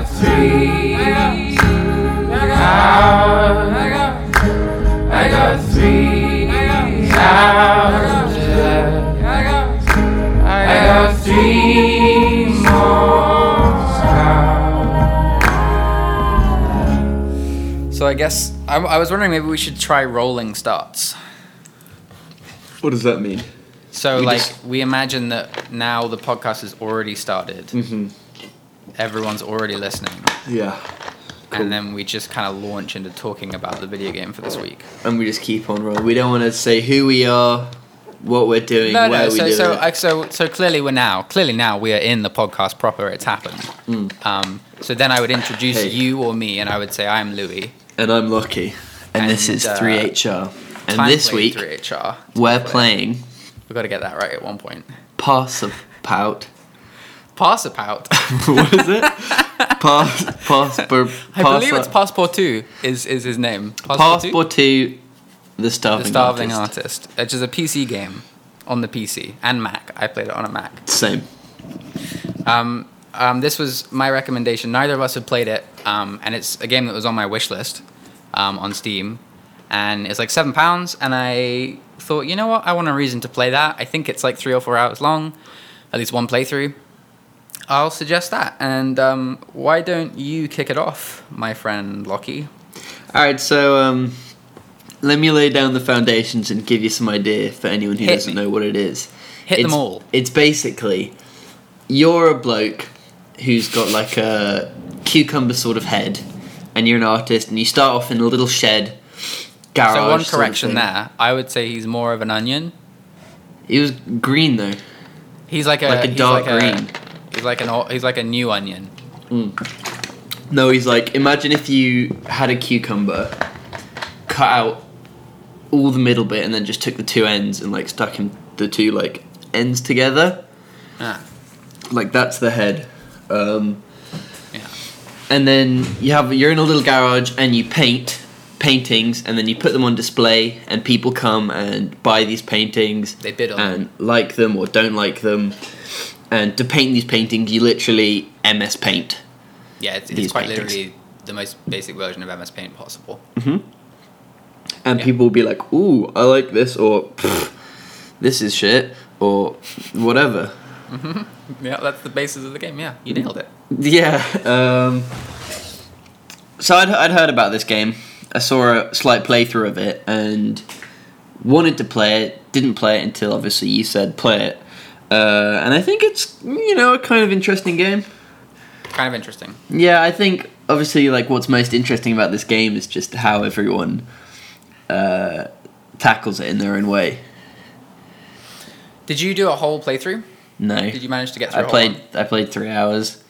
got three houses. I got three houses. I got three more. So I guess I, I was wondering maybe we should try rolling starts. What does that mean? So We like just- we imagine that now the podcast has already started. Mm-hmm. Everyone's already listening, Yeah. Cool. and then we just kind of launch into talking about the video game for this week. And we just keep on rolling. We don't want to say who we are, what we're doing, No, where no. we So, do so, it. So, so clearly we're now clearly now we are in the podcast proper. It's happened. Um, so then I would introduce Hey. you or me, and I would say I'm Louis. and I'm Lockie. And, this is uh, 3HR. And this week, 3HR. we're playing We've got to get that right at one point. Pass of Pout. Pass about. what is it? Pass, pass, per, I believe it's Passpartout. Is is his name? Two? Passpartout the starving, The Starving artist. Artist, which is a PC game on the PC and Mac. I played it on a Mac. Same. Um, um, this was my recommendation. Neither of us had played it, um, and it's a game that was on my wish list um, on Steam, and it's like seven pounds. And I thought, you know what, I want a reason to play that. I think it's like three or four hours long, at least one playthrough. I'll suggest that. And um, why don't you kick it off, my friend Lockie? All right, so um, let me lay down the foundations and give you some idea for anyone who Hit doesn't me. know what it is. Hit them It's- all. It's basically you're a bloke who's got like a cucumber sort of head, and you're an artist, and you start off in a little shed. Garage. so one sort of correction there. I would say he's more of an onion. He was green though, He's like a like a dark like green. He's like an ol- he's like a new onion. No, he's like imagine if you had a cucumber, cut out all the middle bit, and then just took the two ends and like stuck him the two like ends together. Ah, Like that's the head. Um, yeah. and then you have you're in a little garage and you paint paintings and then you put them on display and people come and buy these paintings They bid on and like them or don't like them and to paint these paintings you literally ms paint Yeah, it's, it's quite paintings. literally the most basic version of MS Paint possible. and Yeah. people will be like ooh i like this or this is shit or whatever Yeah, that's the basis of the game. Yeah, you nailed it. Yeah. Um, so I'd, I'd heard about this game. I saw a slight playthrough of it and wanted to play it. Didn't play it until obviously you said play it. Uh, and I think it's you know a kind of interesting game. Kind of interesting. Yeah, I think obviously like what's most interesting about this game is just how everyone uh, tackles it in their own way. Did you do a whole playthrough? No, Did you manage to get through I played. all? I played three hours,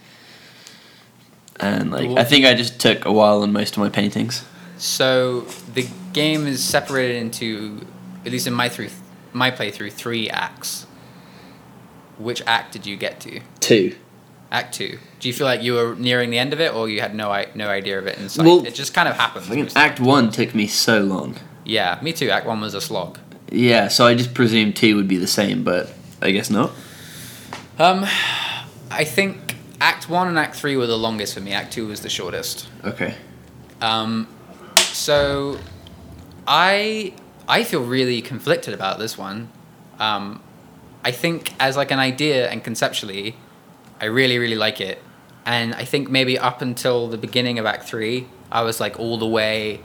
and like Cool. I think I just took a while on most of my paintings. So the game is separated into, at least in my three, my playthrough, three acts. Which act did you get to? Two. Act two. Do you feel like you were nearing the end of it, or you had no i- no idea of it sight? Well, it just kind of happened. Fucking Act one took me so long. Yeah, me too. Act one was a slog. Yeah, so I just presumed two would be the same, but I guess not. Um, I think Act one and Act three were the longest for me. Act two was the shortest. Okay. Um, so I I feel really conflicted about this one. Um, I think as like an idea and conceptually, I really really like it, and I think maybe up until the beginning of Act three, I was like all the way.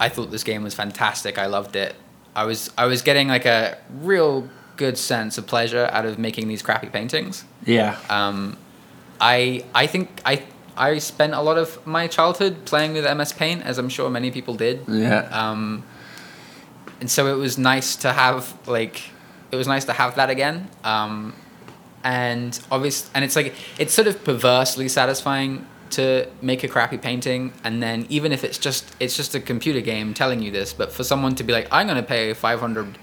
I thought this game was fantastic. I loved it. I was I was getting like a real good sense of pleasure out of making these crappy paintings. Yeah. Um, I I think I I spent a lot of my childhood playing with MS Paint, as I'm sure many people did. Yeah. Um, and so it was nice to have like it was nice to have that again. Um, and obvious and it's like it's sort of perversely satisfying to make a crappy painting and then even if it's just it's just a computer game telling you this but for someone to be like i'm going to pay 500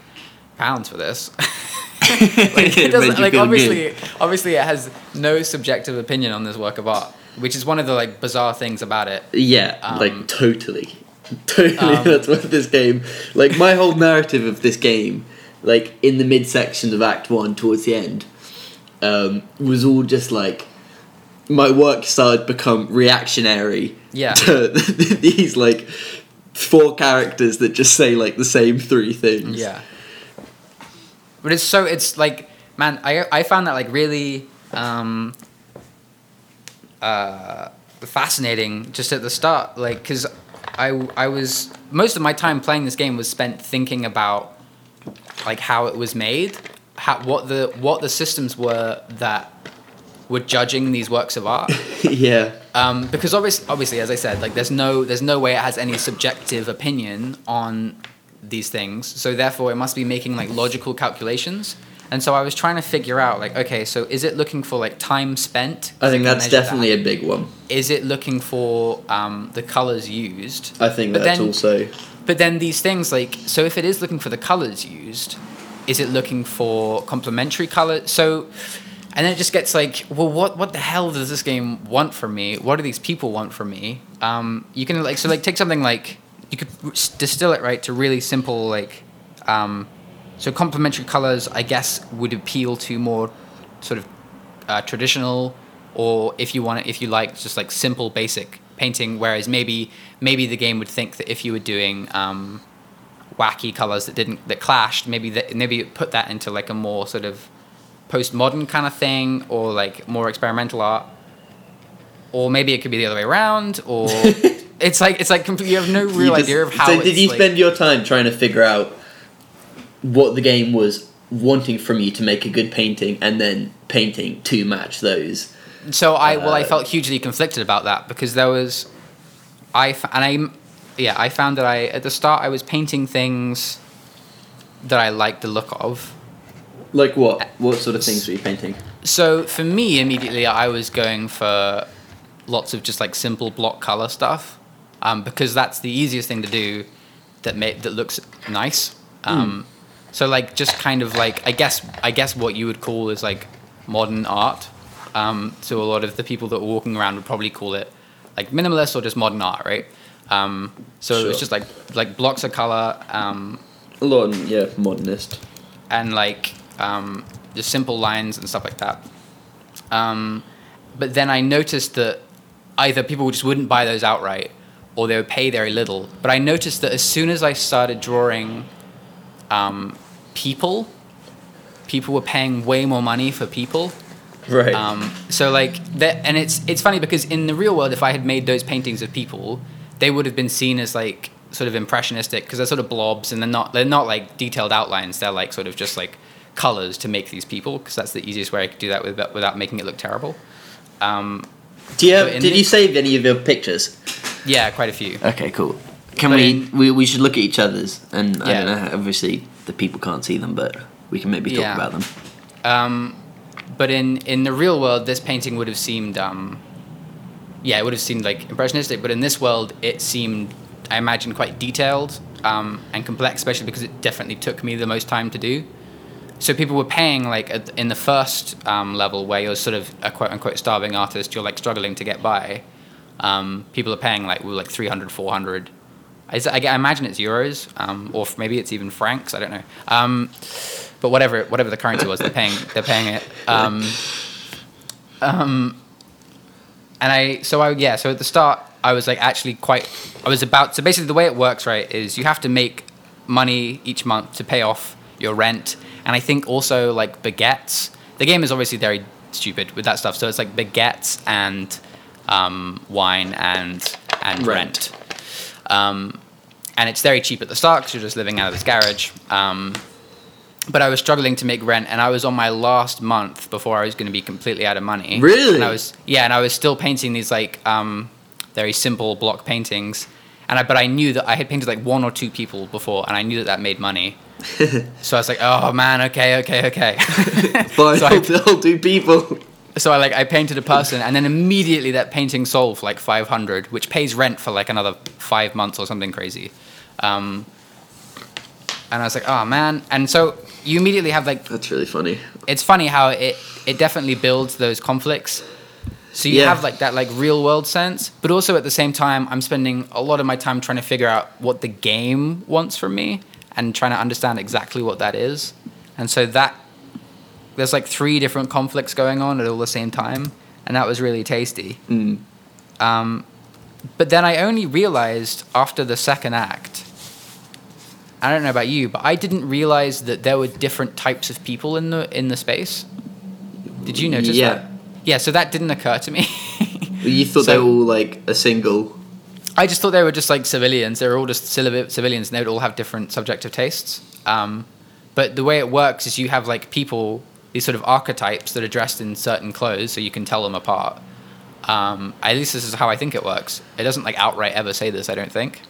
pounds for this like, It doesn't like obviously obviously it has no subjective opinion on this work of art which is one of the like bizarre things about it yeah, um, like totally. Totally, um, that's what this game. Like, my whole narrative of this game, like, in the midsection of Act 1 towards the end, um, was all just like, my work started become reactionary Yeah. to these like four characters that just say like the same three things. Yeah. But it's so it's like man, I I found that like really um uh fascinating just at the start like cuz I I was most of my time playing this game was spent thinking about like how it was made, how what the what the systems were that were judging these works of art. yeah. Um, because obviously, obviously, as I said, like there's no there's no way it has any subjective opinion on these things. So therefore, it must be making like logical calculations. And so I was trying to figure out like, okay, so is it looking for like time spent? I think that's measure that? definitely a big one. Is it looking for um, the colors used? I think But that's then- also But then these things like, so if it is looking for the colors used, is it looking for complementary color? So, and then it just gets like, well, what what the hell does this game want from me? What do these people want from me? Um, you can like so like take something like you could distill it right to really simple like, um, so complementary colors I guess would appeal to more sort of uh, traditional or if you want it, if you like just like simple basic painting whereas maybe maybe the game would think that if you were doing um, wacky colors that didn't that clashed maybe that maybe it put that into like a more sort of postmodern kind of thing or like more experimental art or maybe it could be the other way around or it's like it's like complete, you have no real just- idea of how So did you like- spend your time trying to figure out what the game was wanting from you to make a good painting and then painting to match those? So I well, I Uh, felt hugely conflicted about that because there was, I f- and I, yeah, I found that I at the start I was painting things that I liked the look of. Like what? What sort of things were you painting? So for me, immediately I was going for lots of just like simple block color stuff, um, because that's the easiest thing to do, that ma- that looks nice. Um, So like just kind of like I guess I guess what you would call is like modern art. Um, so a lot of the people that were walking around would probably call it like minimalist or just modern art, right? Um, so it was just like like blocks of color. Um, A lot, of, yeah, modernist. and like um, just simple lines and stuff like that. Um, but then I noticed that either people just wouldn't buy those outright, or they would pay very little. But I noticed that as soon as I started drawing um, people, people were paying way more money for people. Right. Um, so like that, and it's it's funny because in the real world, if I had made those paintings of people, they would have been seen as like sort of impressionistic because they're sort of blobs and they're not they're not like detailed outlines. They're like sort of just like colors to make these people because that's the easiest way I could do that without without making it look terrible. Um, Do you have, but in did you save any of your pictures? yeah, quite a few. Okay, cool. Can But we, in- we? We should look at each other's, and I don't know. Obviously, the people can't see them, but we can maybe talk Yeah. about them. Um, but in in the real world, this painting would have seemed, um, yeah, it would have seemed like impressionistic. But in this world, it seemed, I imagine, quite detailed um, and complex, especially because it definitely took me the most time to do. So people were paying like at, in the first um, level where you're sort of a quote unquote starving artist, you're like struggling to get by. Um, people are paying like like 300, 400. I, I, imagine it's euros, um, or maybe it's even francs. I don't know. But whatever whatever the currency was, they're paying they're paying it. Um, um, and I so I yeah so at the start I was like actually quite I was about so basically the way it works right is you have to make money each month to pay off your rent and I think also like baguettes the game is obviously very stupid with that stuff so it's like baguettes and um, wine and and Rent. rent, Um, and it's very cheap at the start because you're just living out of this garage um, but I was struggling to make rent, and I was on my last month before I was going to be completely out of money. Really? And I was yeah, and I was still painting these like um, very simple block paintings, and I but I knew that I had painted like one or two people before, and I knew that that made money. so I was like, oh man, okay, okay, okay. But so, I'll, do people. so I like I painted a person, and then immediately that painting sold for like five hundred, which pays rent for like another five months or something crazy. Um, and I was like, oh man, and so you immediately have like That's really funny. it's funny how it it definitely builds those conflicts. So you Yeah. have like that like real world sense, but also at the same time, I'm spending a lot of my time trying to figure out what the game wants from me and trying to understand exactly what that is. And so that there's like three different conflicts going on at all the same time, and that was really tasty. Mm. Um, but then I only realized after the second act. I don't know about you, but I didn't realize that there were different types of people in the in the space. Did you notice Yeah. that? Yeah, so that didn't occur to me. You thought So- they were all like a single. I just thought they were just like civilians. They were all just civilians, and they would all have different subjective tastes. Um, but the way it works is you have like people, these sort of archetypes that are dressed in certain clothes, so you can tell them apart. Um, at least this is how I think it works. It doesn't like outright ever say this. I don't think.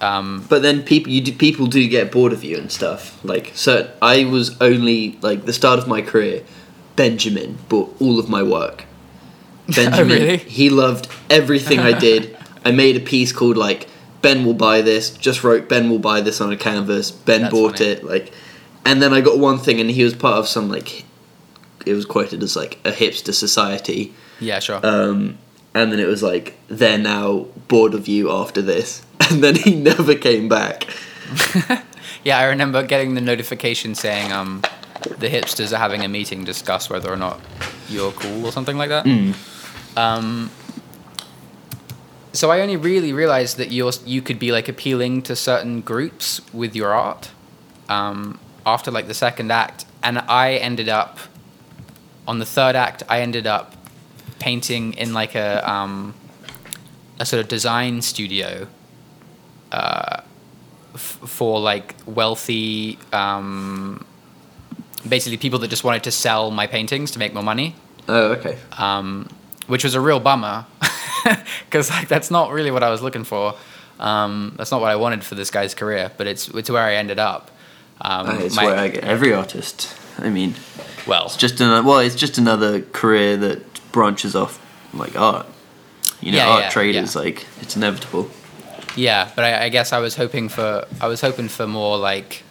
Um, But then people, you do, people do get bored of you and stuff. Like, so I was only like the start of my career. Benjamin bought all of my work. Benjamin, really? he loved everything I did. I made a piece called like Ben will buy this. Just wrote Ben will buy this on a canvas. Ben That's bought funny. it. Like, and then I got one thing, and he was part of some like. It was quoted as like a hipster society. yeah, sure. Um, and then it was like they're now bored of you after this, and then he never came back. yeah, I remember getting the notification saying um, the hipsters are having a meeting to discuss whether or not you're cool or something like that. Um, so I only really realized that you're you could be like appealing to certain groups with your art um, after like the second act, and I ended up on the third act. I ended up painting in like a um, a sort of design studio uh, f- for like wealthy. Um, basically people that just wanted to sell my paintings to make more money Oh, okay. um, which was a real bummer because like that's not really what I was looking for. Um, that's not what I wanted for this guy's career, but it's it's where I ended up. Um, it's my- where I get every artist. I mean, well, it's just another. Well, it's just another career that branches off like art. You know, Yeah, art yeah, trade yeah. is like it's inevitable. yeah, but I, I guess I was hoping for I was hoping for more like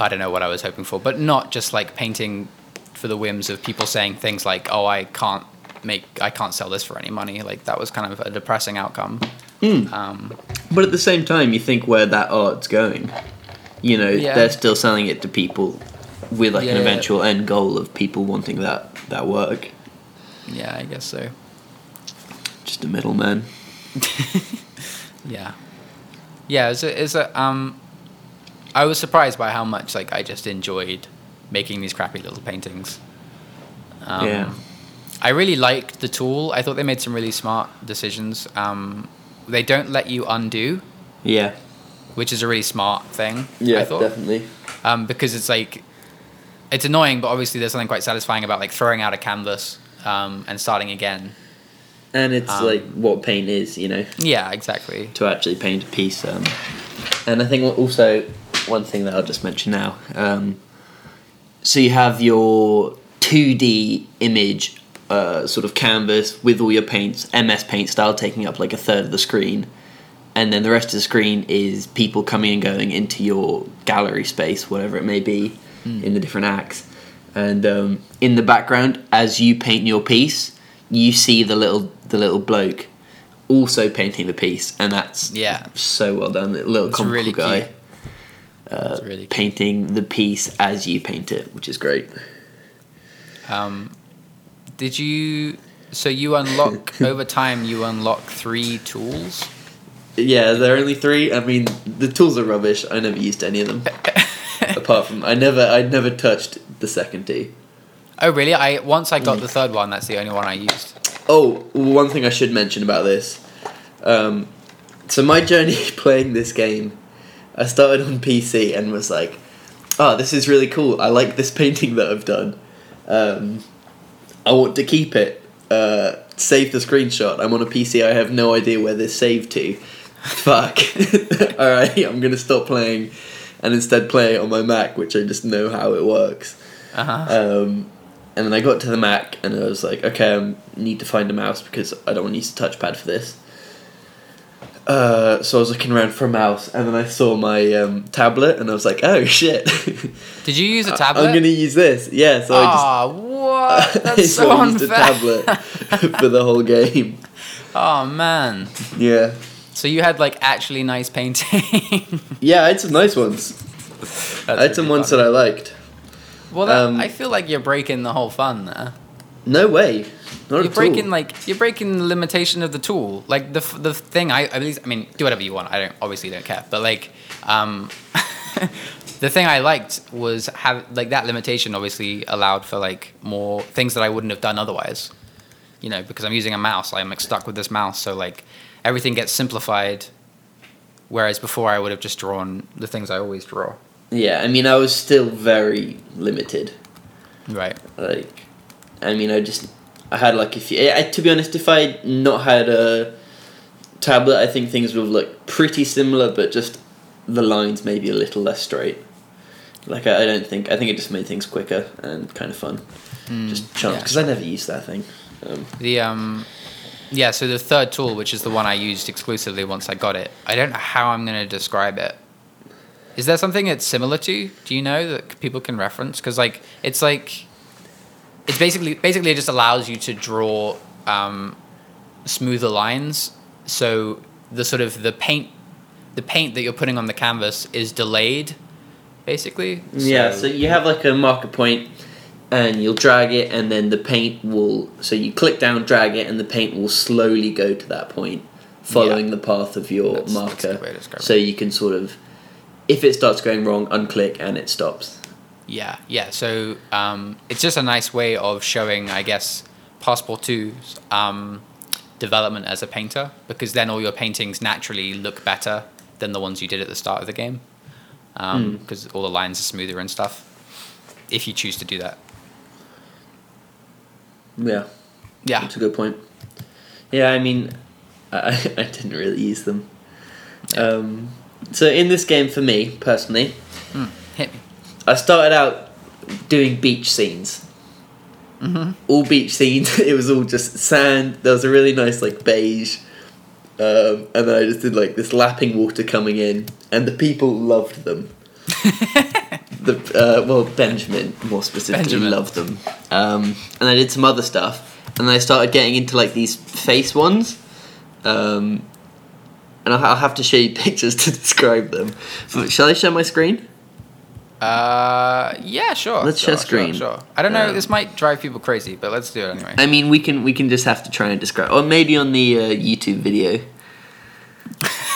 I don't know what I was hoping for, but not just like painting for the whims of people saying things like, "Oh, I can't make I can't sell this for any money." Like that was kind of a depressing outcome. Hmm. Um, But at the same time, you think where that art's going. You know, Yeah. they're still selling it to people with like an eventual end goal of people wanting that that work. yeah, I guess so. Just a middleman. Yeah, yeah. It's a, it's a um, I was surprised by how much like I just enjoyed making these crappy little paintings. Um, Yeah. I really liked the tool. I thought they made some really smart decisions. Um, they don't let you undo, Yeah. which is a really smart thing. Yeah, I thought. definitely. Um, because it's like, it's annoying, but obviously there's something quite satisfying about like throwing out a canvas um, and starting again. And it's Um, like what paint is, you know, Yeah, exactly. to actually paint a piece. Um, and I think also one thing that I'll just mention now. Um, so you have your 2D image uh, sort of canvas with all your paints, MS Paint style, taking up like a third of the screen. And then the rest of the screen is people coming and going into your gallery space, whatever it may be, in the different acts. And um, in the background, as you paint your piece, you see the little the little bloke also painting the piece, and that's Yeah. so well done. The little comical really guy. It's really painting the piece as you paint it, which is great. Um, did you? So you unlock over time. You unlock three tools. Yeah, there are only three. I mean, the tools are rubbish. I never used any of them. Apart from, I never, I never touched the second D. Oh really? I once I got the third one. That's the only one I used. Oh, one thing I should mention about this. Um, so my journey playing this game, I started on PC and was like, "Oh, this is really cool. I like this painting that I've done. Um, I want to keep it. Uh, save the screenshot. I'm on a PC. I have no idea where this saved to. Fuck. All right, I'm gonna stop playing, and instead play it on my Mac, which I just know how it works. Uh huh. Um, and then I got to the Mac and I was like, okay, I need to find a mouse because I don't want to use a touchpad for this. Uh, so I was looking around for a mouse and then I saw my um, tablet and I was like, oh shit. Did you use a tablet? I'm going to use this. Yeah, so I just. Ah, what? That's so so I used a unfair. tablet for the whole game. oh man. Yeah. So you had like actually nice painting. Yeah, I had some nice ones. I had some ones that I liked. Well, that, um, I feel like you're breaking the whole fun there. No way. Not You're breaking all. like you're breaking the limitation of the tool. Like the the thing I at least I mean do whatever you want. I don't obviously don't care. But like um, the thing I liked was have like that limitation obviously allowed for like more things that I wouldn't have done otherwise. You know, because I'm using a mouse, I'm like stuck with this mouse. So like everything gets simplified. Whereas before I would have just drawn the things I always draw. Yeah, I mean, I was still very limited. Right. Like, I mean, I just I had like if you, I, to be honest, if I not had a tablet, I think things would have looked pretty similar, but just the lines maybe a little less straight. Like I, I don't think I think it just made things quicker and kind of fun. just chance yeah. because I never used that thing. Um, The um, yeah. So the third tool, which is the one I used exclusively once I got it, I don't know how I'm going to describe it. Is there something it's similar to? Do you know that people can reference? Because like it's like, it's basically basically it just allows you to draw um, smoother lines. So the sort of the paint, the paint that you're putting on the canvas is delayed, basically. Yeah, so you have like a marker point and you'll drag it and then the paint will so you click down, drag it and the paint will slowly go to that point following Yeah. the path of your That's- that's marker. good way to describe so you can sort of if it starts going wrong, unclick and it stops. Yeah, yeah. So um, it's just a nice way of showing, I guess, Passpartout's um, development as a painter, because then all your paintings naturally look better than the ones you did at the start of the game, because all the lines are smoother and stuff. If you choose to do that, Yeah, yeah, that's a good point. Yeah, I mean I, I didn't really use them. Um, so in this game for me personally, hit me. I started out doing beach scenes. Mm-hmm. All beach scenes. It was all just sand. There was a really nice like beige, um, and then I just did like this lapping water coming in, and the people loved them. the uh, well, Benjamin more specifically Benjamin. loved them. Um, and I did some other stuff, and I started getting into like these face ones. Um, and I'll, I'll have to show you pictures to describe them. Shall I share my screen? Uh, yeah, sure. Let's sure, share screen. Sure, sure. I don't know. Um, this might drive people crazy, but let's do it anyway. I mean, we can we can just have to try and describe, or maybe on the uh, YouTube video.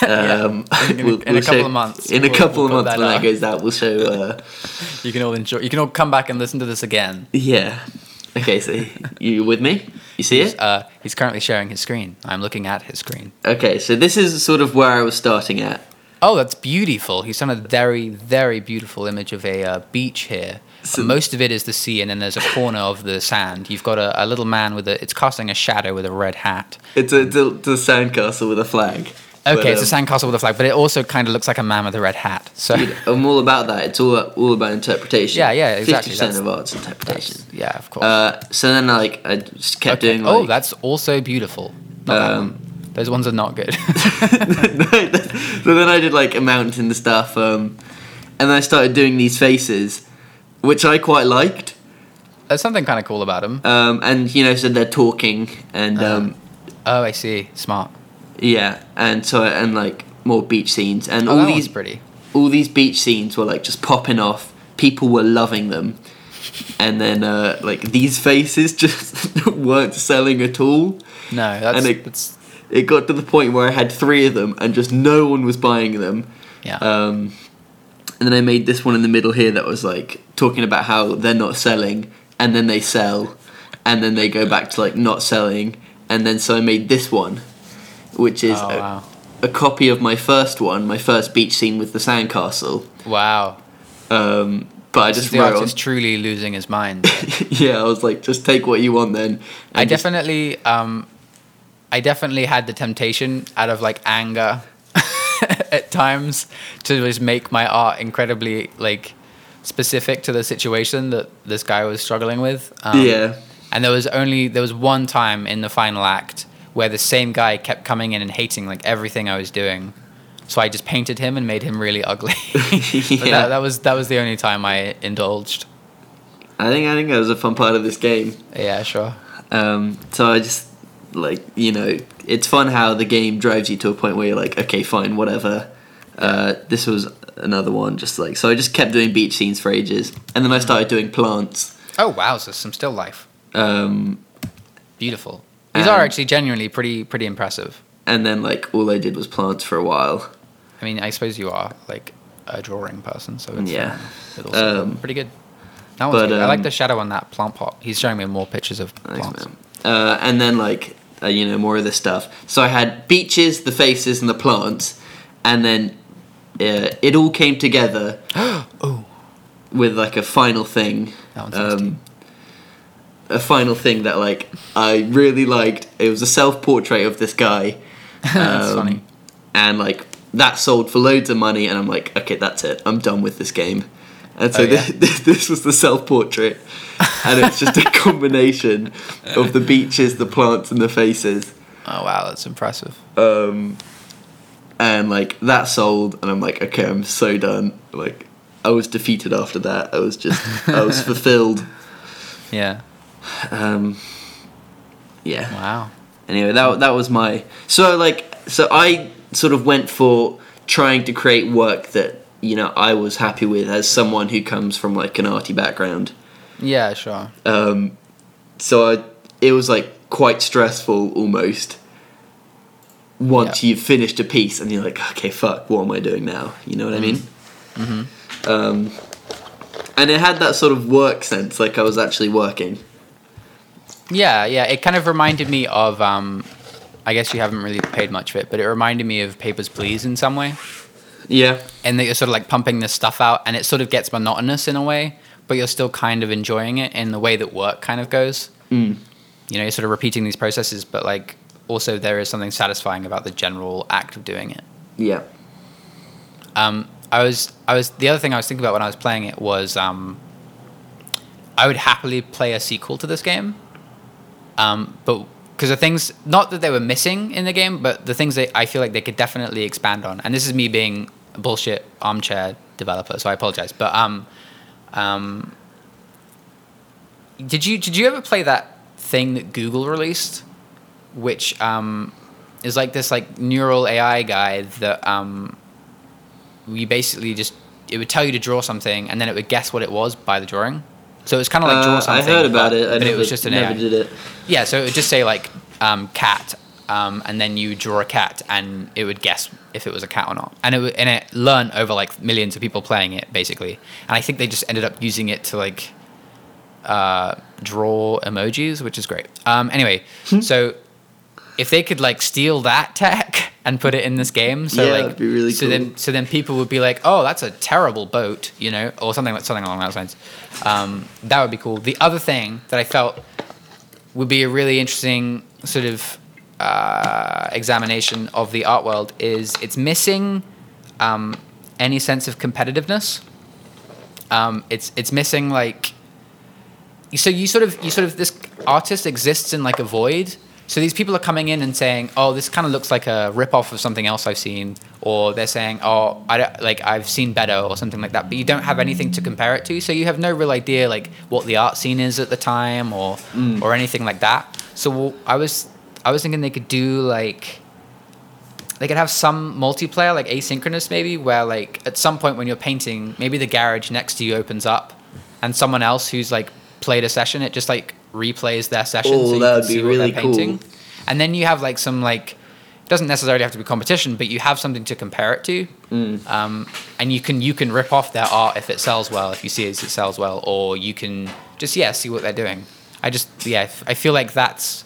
Um, In a- in a couple of months, In a we'll- couple we'll of months that when that goes out, we'll show. Uh, You can all enjoy. You can all come back and listen to this again. yeah. Okay, so you with me? You see it? Uh, he's currently sharing his screen. I'm looking at his screen. Okay, so this is sort of where I was starting at. Oh, that's beautiful. He's done a very, very beautiful image of a uh, beach here. So- Most of it is the sea, and then there's a corner of the sand. You've got a, a little man with a. It's casting a shadow with a red hat. It's a, it's a, it's a sandcastle with a flag. Okay, But, it's a sandcastle with a flag, but it also kind of looks like a man with a red hat. So, I'm all about that. It's all all about interpretation. Yeah, yeah, exactly. Fifty percent of art's interpretation. yeah, of course. Uh, so then, like, I just kept Okay. doing. Like, oh, that's also beautiful. Um, one. Those ones are not good. so then I did like a mountain and stuff, um, and then I started doing these faces, which I quite liked. There's something kind of cool about them. Um, and you know, so they're talking, and Uh-huh. um, Oh, I see. Smart. Yeah, and so and like more beach scenes, and Oh, all these pretty. all these beach scenes were like just popping off. People were loving them, and then uh, like these faces just weren't selling at all. No, that's, And it- that's It got to the point where I had three of them, and just no one was buying them. yeah. Um, and then I made this one in the middle here that was like talking about how they're not selling, and then they sell, and then they go back to like not selling, and then so I made this one, which is oh a, wow. a copy of my first one, my first beach scene with the sandcastle. Wow. Um, but I just the wrote artist truly losing his mind. yeah, I was like, just take what you want then. I just- definitely, um, I definitely had the temptation out of like anger at times to just make my art incredibly like specific to the situation that this guy was struggling with. Um, yeah. And there was only there was one time in the final act where the same guy kept coming in and hating like everything I was doing. So I just painted him and made him really ugly. Yeah. that, that was that was the only time I indulged. I think I think that was a fun part of this game. Yeah, sure. Um, so I just like you know, it's fun how the game drives you to a point where you're like, okay, fine, whatever. Uh, this was another one, just like so. I just kept doing beach scenes for ages, and then I started doing plants. Oh wow, so some still life. Um, Beautiful. These are actually genuinely pretty pretty impressive. and then like all I did was plants for a while. I mean, I suppose you are like a drawing person, so it's Yeah. um, it's Um, pretty good. That one's but, good. I like um, the shadow on that plant pot. He's showing me more pictures of plants. Uh, and then like uh, you know more of this stuff. So I had beaches, the faces, and the plants, and then uh, it all came together oh, with like a final thing. that one's um, a final thing that like I really liked. It was a self portrait of this guy. That's um, funny. And like that sold for loads of money, and I'm like, okay, that's it. I'm done with this game. And so Oh, yeah? this, this was the self portrait, and it's just a combination of the beaches, the plants, and the faces. Oh wow, that's impressive. Um, and like that sold, and I'm like, okay, I'm so done. Like I was defeated after that. I was just, I was fulfilled. Yeah. Um, yeah. Wow. Anyway, that that was my so like so I sort of went for trying to create work that you know I was happy with as someone who comes from like an arty background. Yeah, sure. Um, so I, it was like quite stressful almost. Once Yeah. you've finished a piece and you're like, okay, fuck, what am I doing now? You know what I mean? Mm-hmm. Um, and it had that sort of work sense, like I was actually working. Yeah, yeah. It kind of reminded me of. Um, I guess you haven't really paid much of it, but it reminded me of Papers, Please in some way. Yeah. and that you're sort of like pumping this stuff out and it sort of gets monotonous in a way but you're still kind of enjoying it in the way that work kind of goes Mm. you know you're sort of repeating these processes but like also there is something satisfying about the general act of doing it Yeah. um, i was i was the other thing i was thinking about when i was playing it was um, i would happily play a sequel to this game um, but because the things not that they were missing in the game but the things that i feel like they could definitely expand on. And this is me being a bullshit armchair developer so i apologize. But um, um, did you did you ever play that thing that google released which um, is like this like neural ai guy that um, you basically just it would tell you to draw something and then it would guess what it was by the drawing so it was kind of like draw Uh, I something heard about but, it. I but never, it was just an never AI. did it. Yeah, so it would just say like um, cat, um, and then you draw a cat, and it would guess if it was a cat or not, and it would, and it learned over like millions of people playing it basically, and I think they just ended up using it to like uh, draw emojis, which is great. Um, anyway, Hmm. so if they could like steal that tech and put it in this game, so Yeah, like really so cool. then so then people would be like, oh, that's a terrible boat, you know, or something like something along those lines. Um, that would be cool. The other thing that I felt would be a really interesting sort of uh, examination of the art world is it's missing um, any sense of competitiveness. Um, it's it's missing like so you sort of you sort of this artist exists in like a void. So these people are coming in and saying, "Oh, this kind of looks like a rip off of something else I've seen," or they're saying, "Oh, I don't, like I've seen better," or something like that. But you don't have anything to compare it to, so you have no real idea like what the art scene is at the time, or mm. or anything like that. So I was I was thinking they could do like they could have some multiplayer, like asynchronous maybe, where like at some point when you're painting, maybe the garage next to you opens up, and someone else who's like played a session, it just like replays their session. Oh, so that would be really cool. And then you have like some like it doesn't necessarily have to be competition, but you have something to compare it to, Mm. um, and you can you can rip off their art if it sells well, if you see it, it sells well, or you can just yeah see what they're doing. I just yeah I feel like that's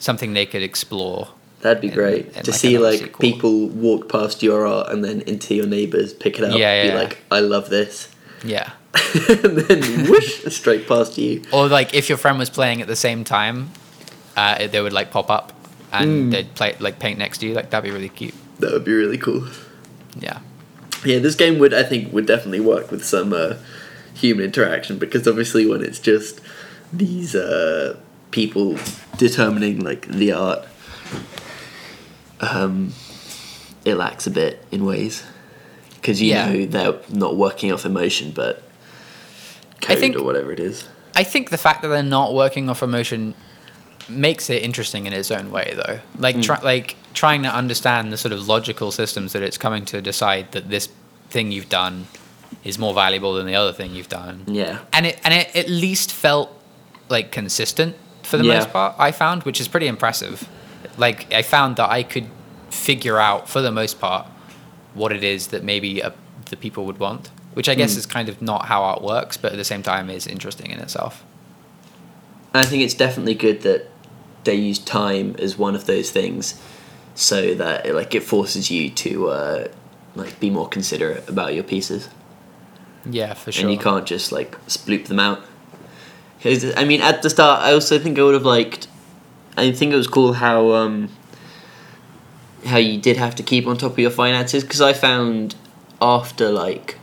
something they could explore. That'd be in- great in, to like, see like sequel. people walk past your art and then into your neighbors, pick it up, Yeah, be yeah. like, "I love this," Yeah. and then whoosh straight past you. Or like if your friend was playing at the same time, uh, they would like pop up and Mm. they'd play like paint next to you. Like that'd be really cute. That would be really cool. Yeah. Yeah, this game would I think would definitely work with some uh, human interaction because obviously when it's just these uh, people determining like the art, um, it lacks a bit in ways because you Yeah. know they're not working off emotion but code think- or whatever it is. I think the fact that they're not working off emotion makes it interesting in its own way, though. Like, Mm. try, like trying to understand the sort of logical systems that it's coming to decide that this thing you've done is more valuable than the other thing you've done. Yeah. and it and it at least felt like consistent for the Yeah. most part. I found, which is pretty impressive. Like I found that I could figure out for the most part what it is that maybe uh, the people would want, which I guess Hmm. is kind of not how art works, but at the same time is interesting in itself. I think it's definitely good that they use time as one of those things, so that it, like it forces you to uh, like be more considerate about your pieces, Yeah, for sure. and you can't just like sploop them out. 'Cause, I mean, at the start, I also think I would have liked. I think it was cool how um, how you did have to keep on top of your finances because I found after like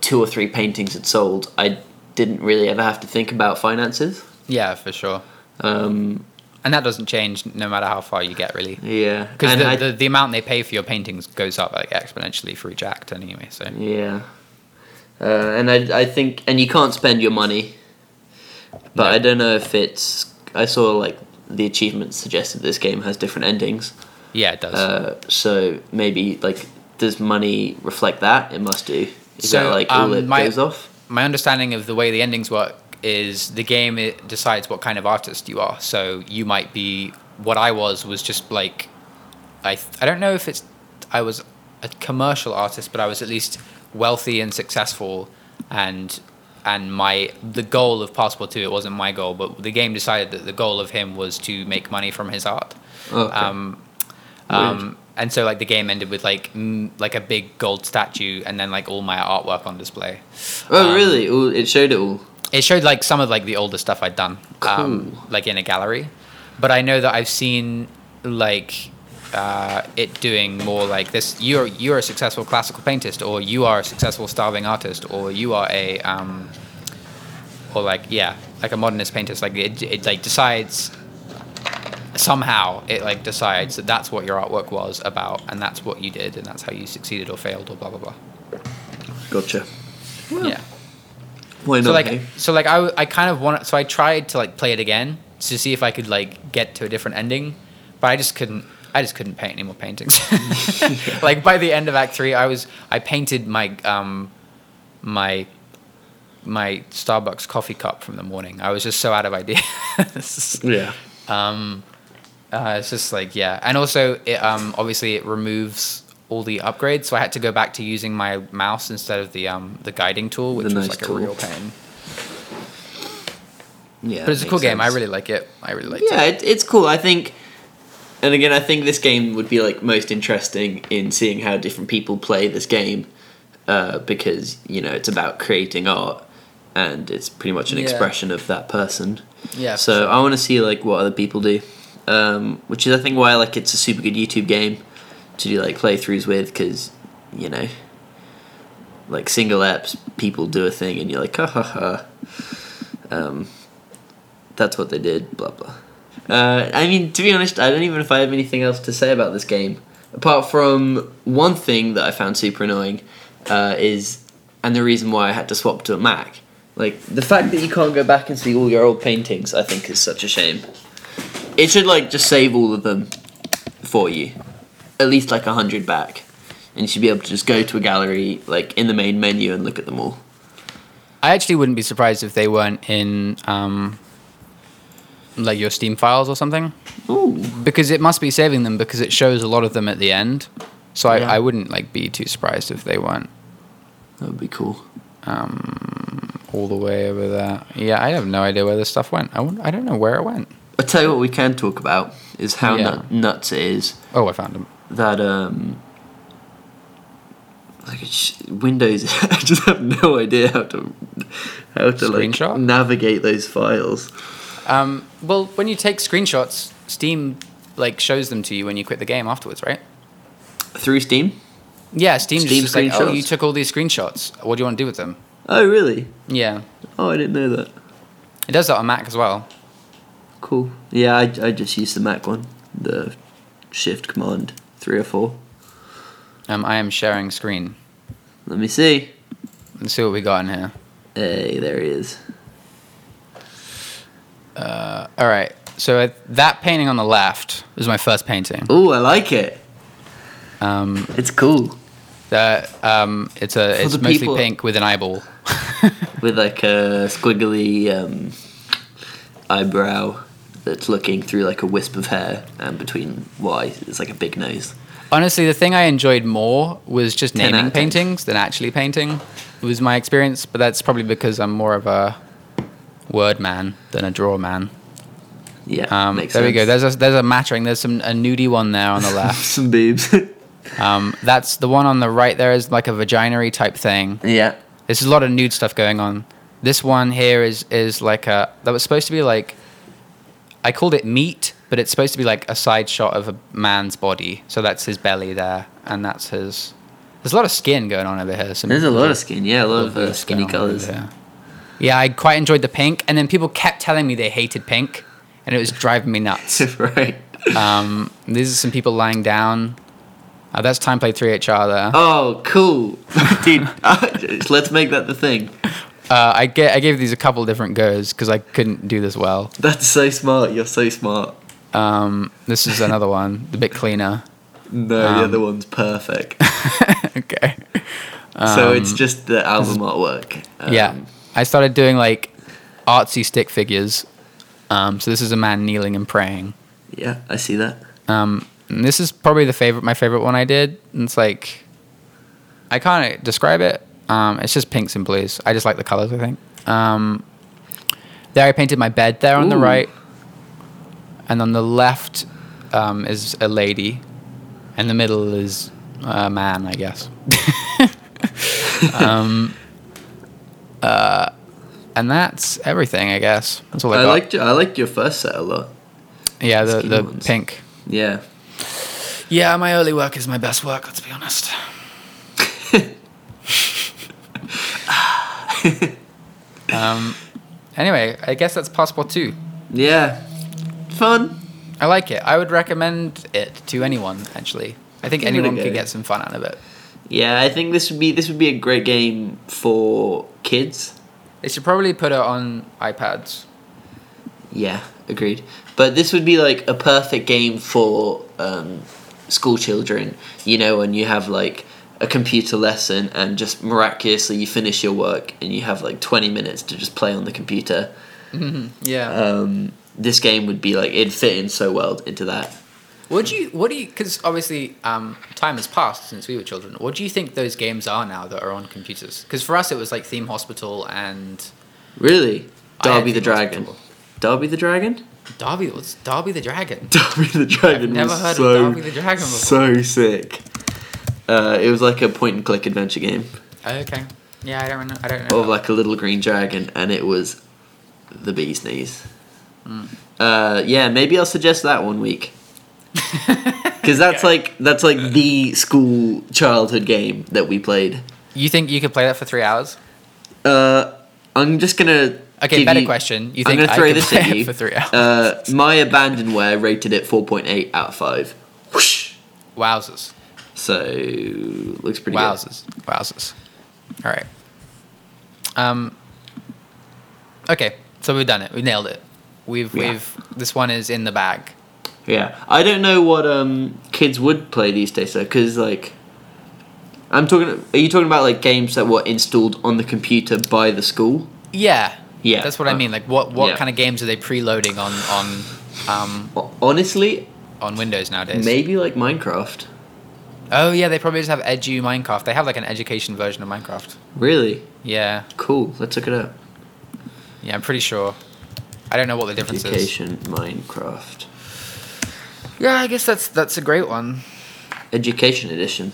two or three paintings had sold, I didn't really ever have to think about finances. Yeah, for sure. Um, And that doesn't change no matter how far you get, really. yeah, Because the, I- the, the amount they pay for your paintings goes up like exponentially for each act anyway. So yeah, uh, and I I think and you can't spend your money, but No. I don't know if it's. I saw like the achievements suggested this game has different endings, yeah, it does. uh, so maybe like does money reflect that? It must do. Is So, that like all um, it my- goes off? my understanding of the way the endings work is the game it decides what kind of artist you are. So you might be what I was was just like I I don't know if it's I was a commercial artist, but I was at least wealthy and successful and and my the goal of Passpartout it wasn't my goal, but the game decided that the goal of him was to make money from his art. Okay. Um, um, and so like the game ended with like mm, like a big gold statue and then like all my artwork on display. oh um, really? All, it showed it all. It showed like some of like the older stuff I'd done, um, Cool. like in a gallery. But I know that I've seen like uh, it doing more like this. You're you're a successful classical paintist, or you are a successful starving artist, or you are a um, or like yeah, like a modernist painter. Like it, it like decides somehow it like decides that that's what your artwork was about, and that's what you did, and that's how you succeeded or failed, or blah blah blah. Gotcha. Yeah. Why not? So like, hey? so like, I, I kind of want. So I tried to like play it again to see if I could like get to a different ending, but I just couldn't. I just couldn't paint any more paintings. like by the end of Act Three, I was I painted my um, my my Starbucks coffee cup from the morning. I was just so out of ideas. yeah. um, uh, it's just like yeah, and also it um obviously it removes all the upgrades, so I had to go back to using my mouse instead of the um the guiding tool, which The was nice like tool. a real pain. Yeah. But it's a cool game. I really like it. I really like yeah, it. it, it's cool. I think, and again, I think this game would be like most interesting in seeing how different people play this game, uh, because you know it's about creating art, and it's pretty much an Yeah. expression of that person. Yeah. so sure. I want to see like what other people do, um, which is I think why like it's a super good YouTube game to do like playthroughs with, because you know, like single apps, people do a thing, and you're like, ha ha ha. Um, that's what they did. Blah blah. Uh, I mean, to be honest, I don't even know if I have anything else to say about this game, apart from one thing that I found super annoying, uh, is, and the reason why I had to swap to a Mac. Like the fact that you can't go back and see all your old paintings, I think is such a shame. It should like just save all of them for you, at least like a hundred back, and you should be able to just go to a gallery like in the main menu and look at them all. I actually wouldn't be surprised if they weren't in um, like your Steam files or something, Ooh, because it must be saving them because it shows a lot of them at the end. So Yeah. I, I wouldn't like be too surprised if they weren't that would be cool. um, all the way over there. Yeah, I have no idea where this stuff went. I, I don't know where it went. I tell you what we can talk about is how Yeah. nut, nuts it is Oh, I found them. that um like it's Windows. I just have no idea how to how to like navigate those files. Um, well, when you take screenshots, Steam like shows them to you when you quit the game afterwards, right? Through Steam? Yeah, Steam's Steam just like, oh, screenshots? you took all these screenshots. What do you want to do with them? Oh really? Yeah, Oh, I didn't know that. it does that on Mac as well. Cool. Yeah, I, I just used the Mac one, the Shift Command three or four. Um, I am sharing screen. Let me see. Let's see what we got in here. Hey, there he is. Uh, all right. So uh, that painting on the left is my first painting. Oh, I like it. Um, It's cool that um, it's a For it's mostly people- pink with an eyeball. with like a squiggly um, eyebrow that's looking through like a wisp of hair, and between Y is like a big nose. Honestly, the thing I enjoyed more was just 10 naming paintings than actually painting. It Was my experience, but that's probably because I'm more of a word man than a draw man. Yeah, Um, makes there we go. There's a there's a mattering. There's some a nudie one there on the left. some boobs. um, that's the one on the right. There is like a vaginary type thing. yeah, There's a lot of nude stuff going on. This one here is is like a that was supposed to be like I called it meat, but it's supposed to be like a side shot of a man's body. So that's his belly there, and that's his. There's a lot of skin going on over here. Some there's a lot of skin. Yeah, a lot of uh, skinny going on over colors. Yeah, I quite enjoyed the pink, and then people kept telling me they hated pink, and it was driving me nuts. right. um, these are some people lying down. Uh, that's time play 3HR there. Oh, cool, dude. let's make that the thing. Uh, I, ga- I gave these a couple different goes because I couldn't do this well. That's so smart. You're so smart. Um, this is another one, a bit cleaner. No, the Um, other one's perfect. okay. so it's Um, just the album artwork. Um, yeah. I started doing like artsy stick figures. Um, so this is a man kneeling and praying. Yeah, I see that. Um, and this is probably the favorite, my favorite one I did. And it's like, I can't describe it. Um, it's just pinks and blues. I just like the colors. I think. Um, there, I painted my bed there on the right, and on the left um, is a lady, and the middle is a man, I guess. um, uh, and that's everything, I guess. That's all I, I got. liked your, I liked your first set a lot. yeah, the the ones. pink. Yeah. Yeah, my early work is my best work. Let's be honest. um, anyway, I guess that's possible too. Yeah. Fun. I like it. I would recommend it to anyone. Actually, I think Give anyone could get some fun out of it. Yeah, I think this would be this would be a great game for kids. They should probably put it on iPads. Yeah, agreed. But this would be like a perfect game for um, school children. You know, when you have like a computer lesson and just miraculously you finish your work and you have like twenty minutes to just play on the computer. Yeah. Um, this game would be like it'd fit in so well into that. What do you? What do you? Because obviously, um, time has passed since we were children. What do you think those games are now that are on computers? Because for us, it was like Theme Hospital and Really, Darby the Dragon. Hospital. Darby the Dragon. Darby. What's Darby the Dragon? Darby the Dragon. I've never heard of Darby the Dragon before. So sick. Uh, it was like a point and click adventure game Oh, okay. Yeah, I don't know. I don't know. of like a little green dragon, and it was the bee's knees. Uh, yeah, maybe I'll suggest that one week because that's like that's like the school childhood game that we played. you think you could play that for three hours? Uh, I'm just gonna. Okay, better you- question. You think I'm gonna I throw could this play at you for three hours? Uh, my abandonware rated it 4.8 out of five. Whoosh. Wowzers! So looks pretty Wowzers! Wowzers! All right. Um. Okay, so we've done it. We nailed it. We've Yeah. we've this one is in the bag. Yeah, I don't know what um kids would play these days though, because like. I'm talking. Are you talking about like games that were installed on the computer by the school? Yeah. Yeah, That's what I uh, mean. Like, what what yeah. kind of games are they preloading on on um Honestly, on Windows nowadays? maybe like Minecraft. Oh yeah, they probably just have Edu Minecraft. They have like an education version of Minecraft. Really Yeah. cool. Let's look it up. Yeah, I'm pretty sure. I don't know what the difference is. Education Minecraft. Yeah, I guess that's that's a great one. Education edition.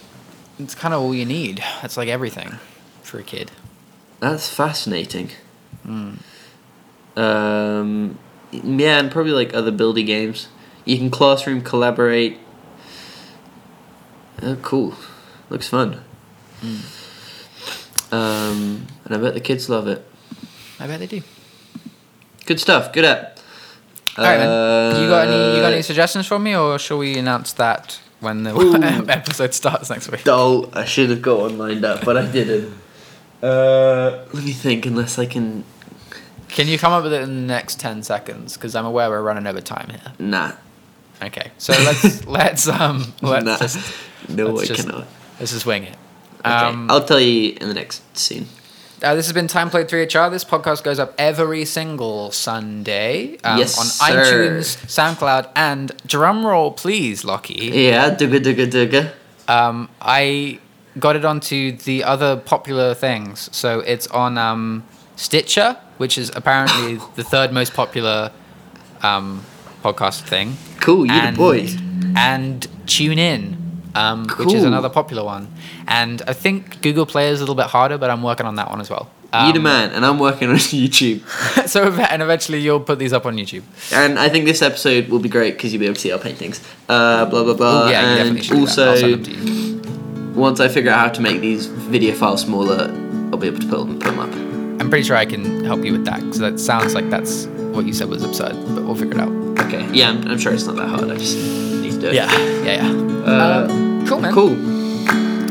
It's kind of all you need. That's like everything for a kid. That's fascinating. Hmm. Um, yeah, and probably like other buildy games. You can classroom collaborate. Oh, cool. Looks fun. Hmm. Um, and I bet the kids love it. I bet they do. Good stuff. Good at. All right, man. You got any? You got Uh, any suggestions for me, or shall we announce that when the Ooh. episode starts next week? Oh, I should have got one lined up, but I didn't. Uh, let me think. Unless I can. Can you come up with it in the next ten seconds? Because I'm aware we're running over time here. Nah. Okay, so let's let's um let's nah. just no, let's I just- cannot. let's just wing it. Okay, Um, I'll tell you in the next scene. Uh, this has been Time Played 3HR. This podcast goes up every single Sunday um, Yes, on sir. iTunes, SoundCloud, and drumroll, please, Lockie. Yeah, dugga dugga dugga. Um, I got it onto the other popular things. So it's on um, Stitcher, which is apparently the third most popular um, podcast thing. Cool, you the boys. and, tune And TuneIn, um, which is another popular one. And I think Google Play is a little bit harder, but I'm working on that one as well. you the Um, man, and I'm working on YouTube. so and eventually you'll put these up on YouTube. And I think this episode will be great because you'll be able to see our paintings. Uh, blah blah blah. Oh, yeah, you definitely and should. do that. I'll also, send them to you. once I figure out how to make these video files smaller, I'll be able to put them, put them up. I'm pretty sure I can help you with that because that sounds like that's what you said was absurd, but we'll figure it out. Okay. Yeah, I'm, I'm sure it's not that hard. I just need to do it. Yeah, yeah, yeah. Uh, cool, man. Cool.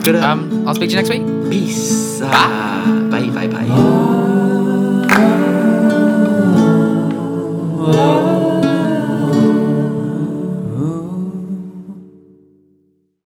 Good. Um, Um, I'll speak to you next week. peace. Bye. Ah, bye. Bye. Bye. Oh,